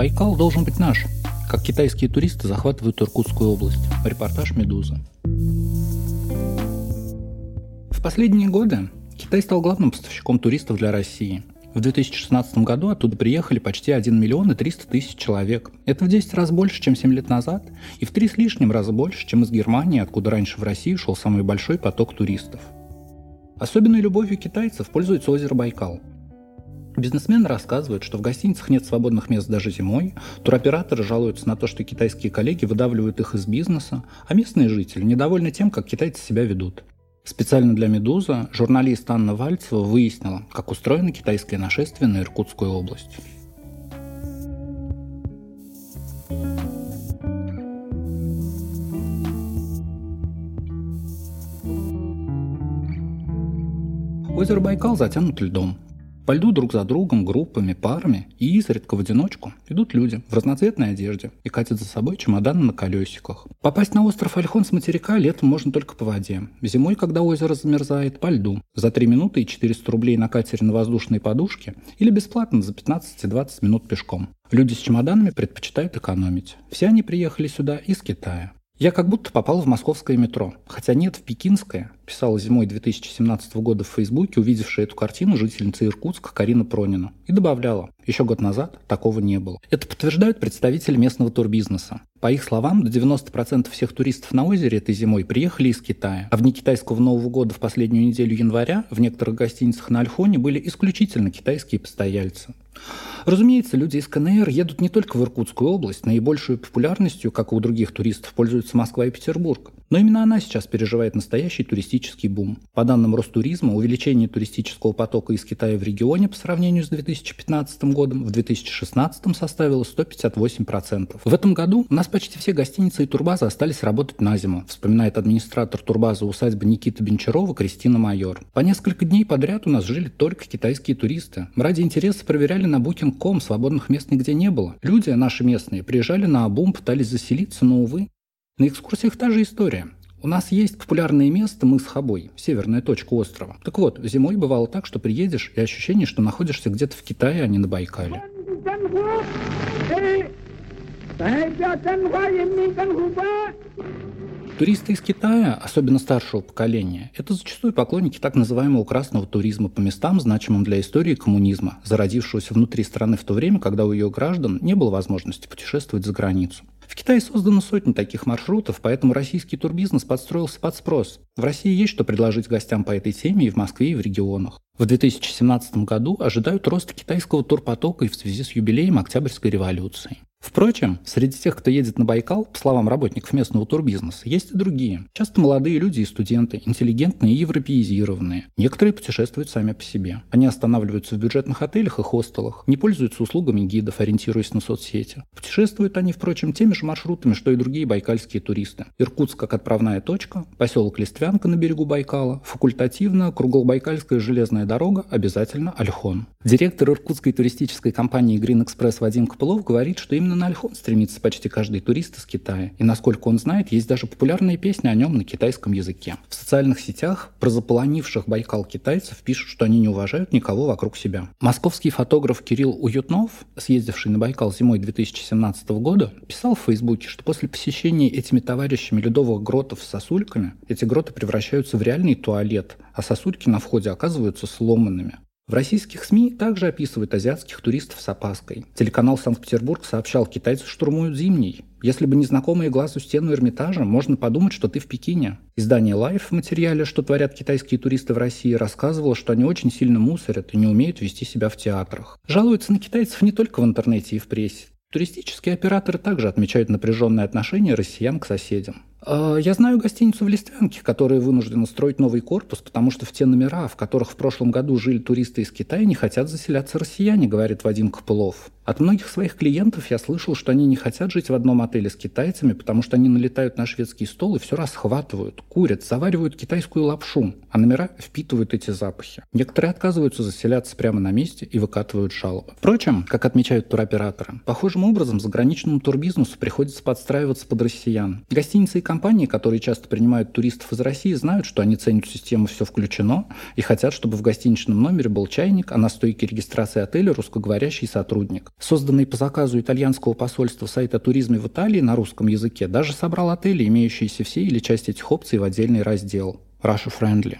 Байкал должен быть наш. Как китайские туристы захватывают Иркутскую область. Репортаж «Медуза». В последние годы Китай стал главным поставщиком туристов для России. В 2016 году оттуда приехали почти 1 миллион и 300 тысяч человек. Это в 10 раз больше, чем 7 лет назад, и в 3 с лишним раза больше, чем из Германии, откуда раньше в Россию шел самый большой поток туристов. Особенной любовью китайцев пользуется озеро Байкал. Бизнесмены рассказывают, что в гостиницах нет свободных мест даже зимой, туроператоры жалуются на то, что китайские коллеги выдавливают их из бизнеса, а местные жители недовольны тем, как китайцы себя ведут. Специально для «Медуза» журналист Анна Вальцева выяснила, как устроено китайское нашествие на Иркутскую область. Озеро Байкал затянут льдом. По льду друг за другом, группами, парами и изредка в одиночку идут люди в разноцветной одежде и катят за собой чемоданы на колесиках. Попасть на остров Альхон с материка летом можно только по воде. Зимой, когда озеро замерзает, по льду. За 3 минуты и 400 рублей на катере на воздушной подушке или бесплатно за 15-20 минут пешком. Люди с чемоданами предпочитают экономить. Все они приехали сюда из Китая. Я как будто попал в московское метро. Хотя нет, в пекинское, писала зимой 2017 года в Фейсбуке, увидевшая эту картину жительница Иркутска Карина Пронина. И добавляла, еще год назад такого не было. Это подтверждают представители местного турбизнеса. По их словам, до 90% всех туристов на озере этой зимой приехали из Китая. А в дни китайского Нового года в последнюю неделю января в некоторых гостиницах на Альхоне были исключительно китайские постояльцы. Разумеется, люди из КНР едут не только в Иркутскую область, наибольшую популярностью, как и у других туристов, пользуются Москва и Петербург. Но именно она сейчас переживает настоящий туристический бум. По данным Ростуризма, увеличение туристического потока из Китая в регионе по сравнению с 2015 годом в 2016 составило 158%. В этом году у нас почти все гостиницы и турбазы остались работать на зиму, вспоминает администратор турбазы усадьбы Никита Бенчарова Кристина Майор. По несколько дней подряд у нас жили только китайские туристы. Ради интереса проверяли на Booking.com, свободных мест нигде не было. Люди, наши местные, приезжали на Абум, пытались заселиться, но, увы, на экскурсиях та же история. У нас есть популярное место мыс Хабой, северная точка острова. Так вот, зимой бывало так, что приедешь, и ощущение, что находишься где-то в Китае, а не на Байкале. Туристы из Китая, особенно старшего поколения, это зачастую поклонники так называемого красного туризма по местам, значимым для истории коммунизма, зародившегося внутри страны в то время, когда у ее граждан не было возможности путешествовать за границу. В Китае создано сотни таких маршрутов, поэтому российский турбизнес подстроился под спрос. В России есть что предложить гостям по этой теме и в Москве, и в регионах. В 2017 году ожидают роста китайского турпотока и в связи с юбилеем Октябрьской революции. Впрочем, среди тех, кто едет на Байкал, по словам работников местного турбизнеса, есть и другие. Часто молодые люди и студенты, интеллигентные и европеизированные. Некоторые путешествуют сами по себе. Они останавливаются в бюджетных отелях и хостелах, не пользуются услугами гидов, ориентируясь на соцсети. Путешествуют они, впрочем, теми же маршрутами, что и другие байкальские туристы. Иркутск как отправная точка, поселок Листвянка на берегу Байкала, факультативно круглобайкальская железная дорога, обязательно Альхон. Директор иркутской туристической компании Green Express Вадим Копылов говорит, что именно на Альхон стремится почти каждый турист из Китая. И насколько он знает, есть даже популярные песни о нем на китайском языке. В социальных сетях про заполонивших Байкал китайцев пишут, что они не уважают никого вокруг себя. Московский фотограф Кирилл Уютнов, съездивший на Байкал зимой 2017 года, писал в Фейсбуке, что после посещения этими товарищами ледовых гротов с сосульками, эти гроты превращаются в реальный туалет, а сосульки на входе оказываются сломанными. В российских СМИ также описывают азиатских туристов с опаской. Телеканал «Санкт-Петербург» сообщал, китайцы штурмуют зимний. Если бы незнакомые глазу стену Эрмитажа, можно подумать, что ты в Пекине. Издание Life в материале «Что творят китайские туристы в России» рассказывало, что они очень сильно мусорят и не умеют вести себя в театрах. Жалуются на китайцев не только в интернете и в прессе. Туристические операторы также отмечают напряженное отношение россиян к соседям. А, я знаю гостиницу в Листвянке, которая вынуждена строить новый корпус, потому что в те номера, в которых в прошлом году жили туристы из Китая, не хотят заселяться россияне, говорит Вадим Копылов. От многих своих клиентов я слышал, что они не хотят жить в одном отеле с китайцами, потому что они налетают на шведский стол и все расхватывают, курят, заваривают китайскую лапшу, а номера впитывают эти запахи. Некоторые отказываются заселяться прямо на месте и выкатывают жалобы. Впрочем, как отмечают туроператоры, похожим образом заграничному турбизнесу приходится подстраиваться под россиян. Гостиницы и компании, которые часто принимают туристов из России, знают, что они ценят систему «все включено» и хотят, чтобы в гостиничном номере был чайник, а на стойке регистрации отеля русскоговорящий сотрудник. Созданный по заказу итальянского посольства сайт о туризме в Италии на русском языке даже собрал отели, имеющиеся все или часть этих опций в отдельный раздел – Russia Friendly.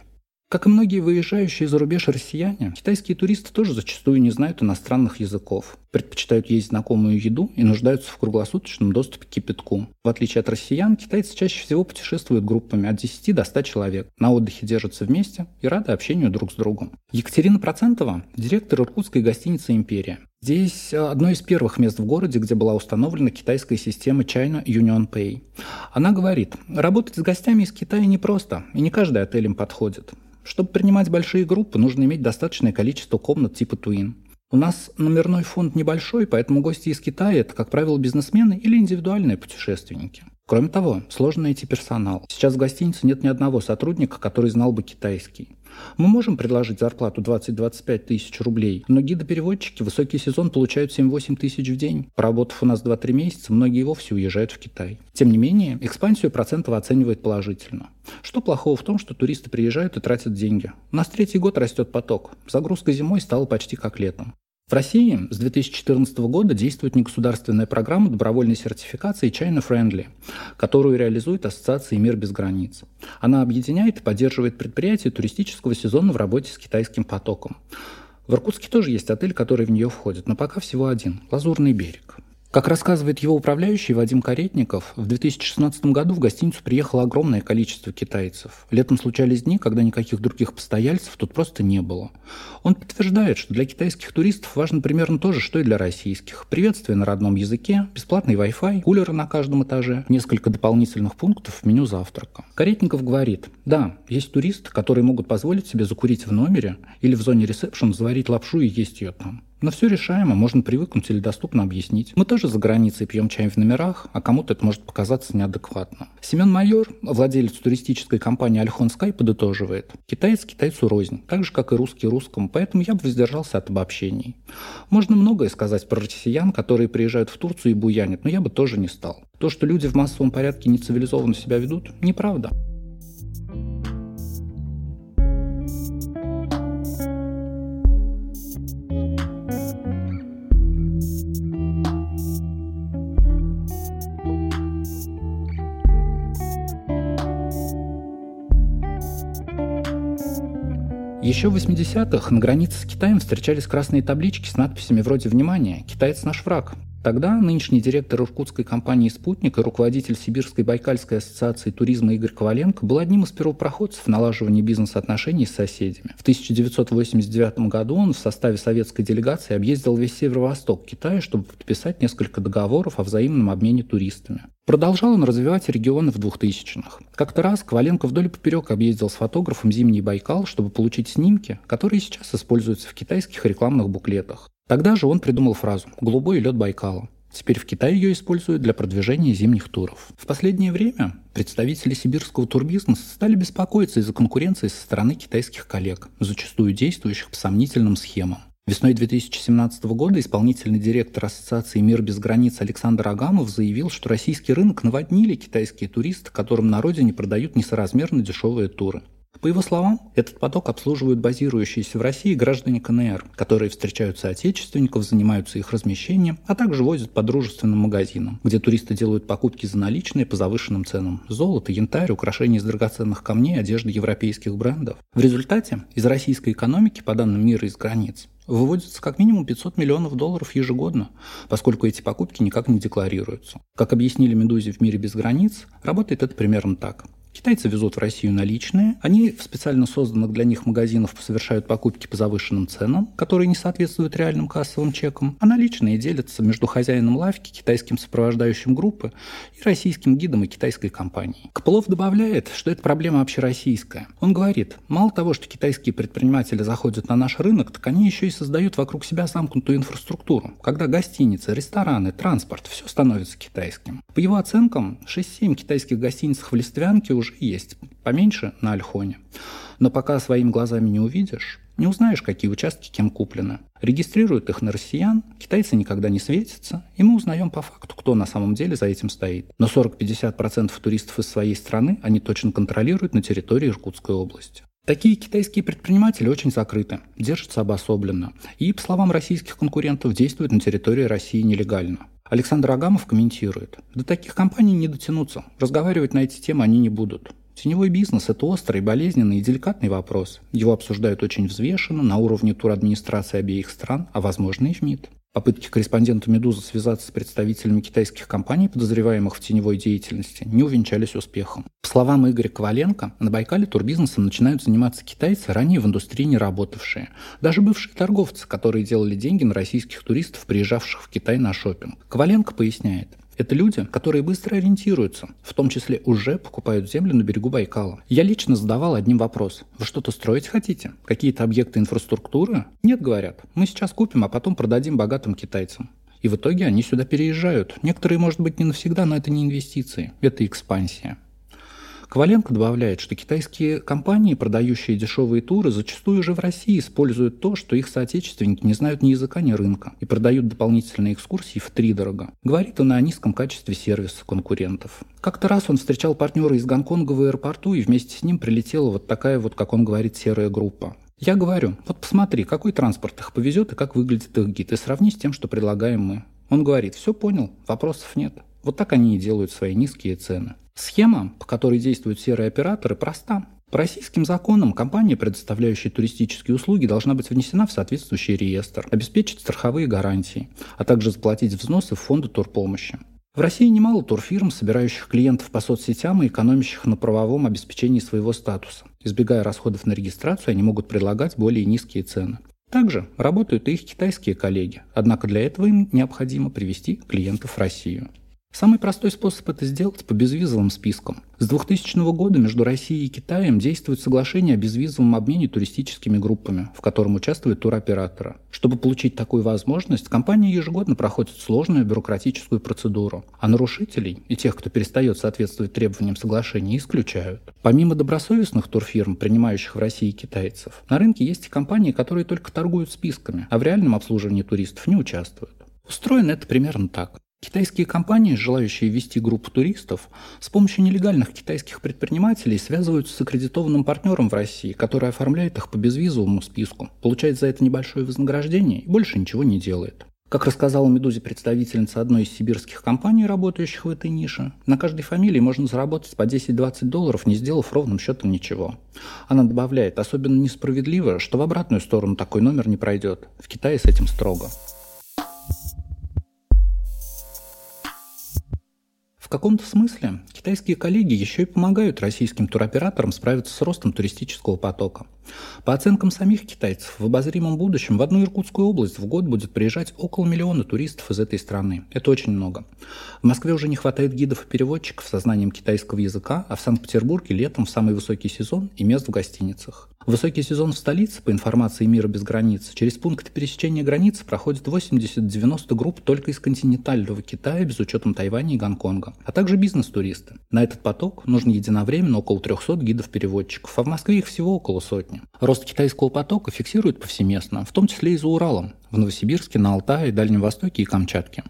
Как и многие выезжающие за рубеж россияне, китайские туристы тоже зачастую не знают иностранных языков, предпочитают есть знакомую еду и нуждаются в круглосуточном доступе к кипятку. В отличие от россиян, китайцы чаще всего путешествуют группами от 10 до 100 человек, на отдыхе держатся вместе и рады общению друг с другом. Екатерина Процентова – директор иркутской гостиницы «Империя». Здесь одно из первых мест в городе, где была установлена китайская система China Union Pay. Она говорит, работать с гостями из Китая непросто, и не каждый отель им подходит. Чтобы принимать большие группы, нужно иметь достаточное количество комнат типа Twin. У нас номерной фонд небольшой, поэтому гости из Китая – это, как правило, бизнесмены или индивидуальные путешественники. Кроме того, сложно найти персонал. Сейчас в гостинице нет ни одного сотрудника, который знал бы китайский. Мы можем предложить зарплату 20-25 тысяч рублей, но гиды-переводчики высокий сезон получают 7-8 тысяч в день. Поработав у нас 2-3 месяца, многие вовсе уезжают в Китай. Тем не менее, экспансию Процентова оценивает положительно. Что плохого в том, что туристы приезжают и тратят деньги? У нас третий год растет поток. Загрузка зимой стала почти как летом. В России с 2014 года действует негосударственная программа добровольной сертификации China Friendly, которую реализует Ассоциация «Мир без границ». Она объединяет и поддерживает предприятия туристического сезона в работе с китайским потоком. В Иркутске тоже есть отель, который в нее входит, но пока всего один – «Лазурный берег». Как рассказывает его управляющий Вадим Каретников, в 2016 году в гостиницу приехало огромное количество китайцев. Летом случались дни, когда никаких других постояльцев тут просто не было. Он подтверждает, что для китайских туристов важно примерно то же, что и для российских. Приветствие на родном языке, бесплатный Wi-Fi, кулеры на каждом этаже, несколько дополнительных пунктов в меню завтрака. Каретников говорит, да, есть туристы, которые могут позволить себе закурить в номере или в зоне ресепшн заварить лапшу и есть ее там. Но все решаемо, можно привыкнуть или доступно объяснить. Мы тоже за границей пьем чай в номерах, а кому-то это может показаться неадекватно. Семен Майор, владелец туристической компании Альхон Скай, подытоживает. Китаец китайцу рознь, так же, как и русский русскому, поэтому я бы воздержался от обобщений. Можно многое сказать про россиян, которые приезжают в Турцию и буянят, но я бы тоже не стал. То, что люди в массовом порядке нецивилизованно себя ведут, неправда. Еще в 80-х на границе с Китаем встречались красные таблички с надписями вроде «Внимание! Китаец наш враг!». Тогда нынешний директор иркутской компании «Спутник» и руководитель Сибирской Байкальской ассоциации туризма Игорь Коваленко был одним из первопроходцев в налаживании бизнес-отношений с соседями. В 1989 году он в составе советской делегации объездил весь северо-восток Китая, чтобы подписать несколько договоров о взаимном обмене туристами. Продолжал он развивать регионы в 2000-х. Как-то раз Коваленко вдоль и поперек объездил с фотографом Зимний Байкал, чтобы получить снимки, которые сейчас используются в китайских рекламных буклетах. Тогда же он придумал фразу «голубой лед Байкала». Теперь в Китае ее используют для продвижения зимних туров. В последнее время представители сибирского турбизнеса стали беспокоиться из-за конкуренции со стороны китайских коллег, зачастую действующих по сомнительным схемам. Весной 2017 года исполнительный директор Ассоциации «Мир без границ» Александр Агамов заявил, что российский рынок наводнили китайские туристы, которым на родине продают несоразмерно дешевые туры. По его словам, этот поток обслуживают базирующиеся в России граждане КНР, которые встречают соотечественников, занимаются их размещением, а также возят по дружественным магазинам, где туристы делают покупки за наличные по завышенным ценам. Золото, янтарь, украшения из драгоценных камней, одежда европейских брендов. В результате из российской экономики, по данным мира из границ, выводится как минимум 500 миллионов долларов ежегодно, поскольку эти покупки никак не декларируются. Как объяснили «Медузе» в «Мире без границ», работает это примерно так. Китайцы везут в Россию наличные, они в специально созданных для них магазинах совершают покупки по завышенным ценам, которые не соответствуют реальным кассовым чекам, а наличные делятся между хозяином лавки, китайским сопровождающим группы и российским гидом и китайской компанией. Копылов добавляет, что это проблема общероссийская. Он говорит, мало того, что китайские предприниматели заходят на наш рынок, так они еще и создают вокруг себя замкнутую инфраструктуру, когда гостиницы, рестораны, транспорт, все становится китайским. По его оценкам, 6-7 китайских гостиниц в Листвянке уже есть, поменьше на Альхоне. Но пока своими глазами не увидишь, не узнаешь, какие участки кем куплены. Регистрируют их на россиян, китайцы никогда не светятся, и мы узнаем по факту, кто на самом деле за этим стоит. Но 40-50% туристов из своей страны они точно контролируют на территории Иркутской области. Такие китайские предприниматели очень закрыты, держатся обособленно и, по словам российских конкурентов, действуют на территории России нелегально. Александр Агамов комментирует, до таких компаний не дотянуться, разговаривать на эти темы они не будут. Теневой бизнес – это острый, болезненный и деликатный вопрос. Его обсуждают очень взвешенно, на уровне турадминистрации обеих стран, а возможно и в МИД. Попытки корреспондента «Медузы» связаться с представителями китайских компаний, подозреваемых в теневой деятельности, не увенчались успехом. По словам Игоря Коваленко, на Байкале турбизнесом начинают заниматься китайцы, ранее в индустрии не работавшие. Даже бывшие торговцы, которые делали деньги на российских туристов, приезжавших в Китай на шопинг. Коваленко поясняет, это люди, которые быстро ориентируются, в том числе уже покупают землю на берегу Байкала. Я лично задавал одним вопрос. Вы что-то строить хотите? Какие-то объекты инфраструктуры? Нет, говорят. Мы сейчас купим, а потом продадим богатым китайцам. И в итоге они сюда переезжают. Некоторые, может быть, не навсегда, но это не инвестиции, это экспансия. Коваленко добавляет, что китайские компании, продающие дешевые туры, зачастую уже в России используют то, что их соотечественники не знают ни языка, ни рынка, и продают дополнительные экскурсии в три дорого. Говорит он о низком качестве сервиса конкурентов. Как-то раз он встречал партнера из Гонконга в аэропорту, и вместе с ним прилетела вот такая вот, как он говорит, серая группа. Я говорю, вот посмотри, какой транспорт их повезет и как выглядит их гид, и сравни с тем, что предлагаем мы. Он говорит, все понял, вопросов нет. Вот так они и делают свои низкие цены. Схема, по которой действуют серые операторы, проста. По российским законам компания, предоставляющая туристические услуги, должна быть внесена в соответствующий реестр, обеспечить страховые гарантии, а также заплатить взносы в фонды турпомощи. В России немало турфирм, собирающих клиентов по соцсетям и экономящих на правовом обеспечении своего статуса. Избегая расходов на регистрацию, они могут предлагать более низкие цены. Также работают и их китайские коллеги, однако для этого им необходимо привести клиентов в Россию. Самый простой способ это сделать по безвизовым спискам. С 2000 года между Россией и Китаем действует соглашение о безвизовом обмене туристическими группами, в котором участвуют туроператоры. Чтобы получить такую возможность, компания ежегодно проходит сложную бюрократическую процедуру, а нарушителей и тех, кто перестает соответствовать требованиям соглашения, исключают. Помимо добросовестных турфирм, принимающих в России китайцев, на рынке есть и компании, которые только торгуют списками, а в реальном обслуживании туристов не участвуют. Устроено это примерно так. Китайские компании, желающие вести группу туристов, с помощью нелегальных китайских предпринимателей связываются с аккредитованным партнером в России, который оформляет их по безвизовому списку, получает за это небольшое вознаграждение и больше ничего не делает. Как рассказала «Медузе» представительница одной из сибирских компаний, работающих в этой нише, на каждой фамилии можно заработать по 10-20 долларов, не сделав ровным счетом ничего. Она добавляет, особенно несправедливо, что в обратную сторону такой номер не пройдет. В Китае с этим строго. Каком-то смысле китайские коллеги еще и помогают российским туроператорам справиться с ростом туристического потока. По оценкам самих китайцев, в обозримом будущем в одну Иркутскую область в год будет приезжать около миллиона туристов из этой страны. Это очень много. В Москве уже не хватает гидов и переводчиков со знанием китайского языка, а в Санкт-Петербурге летом в самый высокий сезон и мест в гостиницах. Высокий сезон в столице, по информации «Мира без границ», через пункты пересечения границы проходит 80-90 групп только из континентального Китая, без учетом Тайваня и Гонконга, а также бизнес-туристы. На этот поток нужно единовременно около 300 гидов-переводчиков, а в Москве их всего около сотни. Рост китайского потока фиксируют повсеместно, в том числе и за Уралом, в Новосибирске, на Алтае, Дальнем Востоке и Камчатке.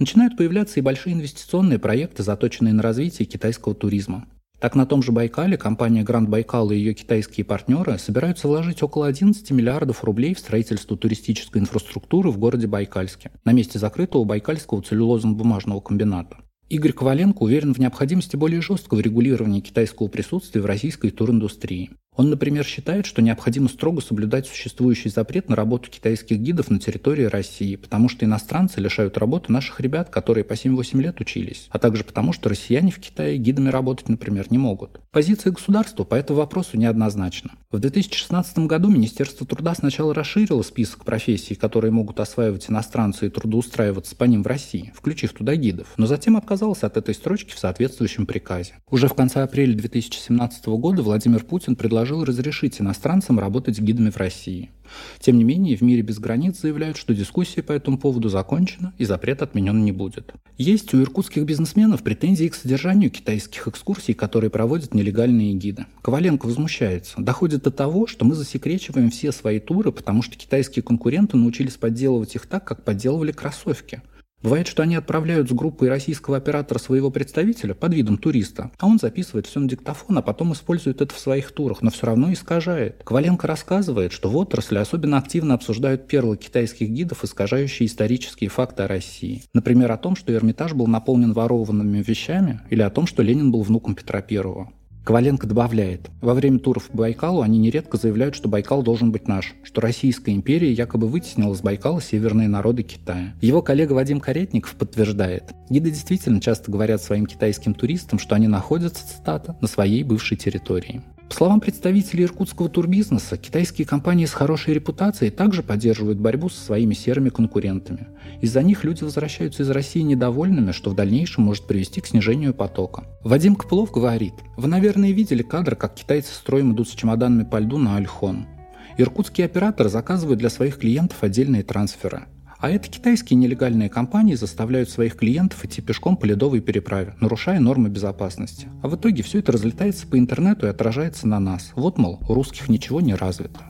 Начинают появляться и большие инвестиционные проекты, заточенные на развитие китайского туризма. Так на том же Байкале компания Гранд Байкал и ее китайские партнеры собираются вложить около 11 миллиардов рублей в строительство туристической инфраструктуры в городе Байкальске, на месте закрытого Байкальского целлюлозно-бумажного комбината. Игорь Коваленко уверен в необходимости более жесткого регулирования китайского присутствия в российской туриндустрии. Он, например, считает, что необходимо строго соблюдать существующий запрет на работу китайских гидов на территории России, потому что иностранцы лишают работы наших ребят, которые по 7-8 лет учились, а также потому, что россияне в Китае гидами работать, например, не могут. Позиция государства по этому вопросу неоднозначна. В 2016 году Министерство труда сначала расширило список профессий, которые могут осваивать иностранцы и трудоустраиваться по ним в России, включив туда гидов, но затем отказалось от этой строчки в соответствующем приказе. Уже в конце апреля 2017 года Владимир Путин предложил предложил разрешить иностранцам работать гидами в России. Тем не менее, в мире без границ заявляют, что дискуссия по этому поводу закончена и запрет отменен не будет. Есть у иркутских бизнесменов претензии к содержанию китайских экскурсий, которые проводят нелегальные гиды. Коваленко возмущается. Доходит до того, что мы засекречиваем все свои туры, потому что китайские конкуренты научились подделывать их так, как подделывали кроссовки. Бывает, что они отправляют с группой российского оператора своего представителя под видом туриста, а он записывает все на диктофон, а потом использует это в своих турах, но все равно искажает. Коваленко рассказывает, что в отрасли особенно активно обсуждают перлы китайских гидов, искажающие исторические факты о России. Например, о том, что Эрмитаж был наполнен ворованными вещами, или о том, что Ленин был внуком Петра Первого. Коваленко добавляет, во время туров по Байкалу они нередко заявляют, что Байкал должен быть наш, что Российская империя якобы вытеснила с Байкала северные народы Китая. Его коллега Вадим Каретников подтверждает, гиды действительно часто говорят своим китайским туристам, что они находятся, цитата, на своей бывшей территории. По словам представителей иркутского турбизнеса, китайские компании с хорошей репутацией также поддерживают борьбу со своими серыми конкурентами. Из-за них люди возвращаются из России недовольными, что в дальнейшем может привести к снижению потока. Вадим Копылов говорит, «Вы, наверное, видели кадр, как китайцы строем идут с чемоданами по льду на Альхон. Иркутские операторы заказывают для своих клиентов отдельные трансферы. А это китайские нелегальные компании заставляют своих клиентов идти пешком по ледовой переправе, нарушая нормы безопасности. А в итоге все это разлетается по интернету и отражается на нас. Вот, мол, у русских ничего не развито.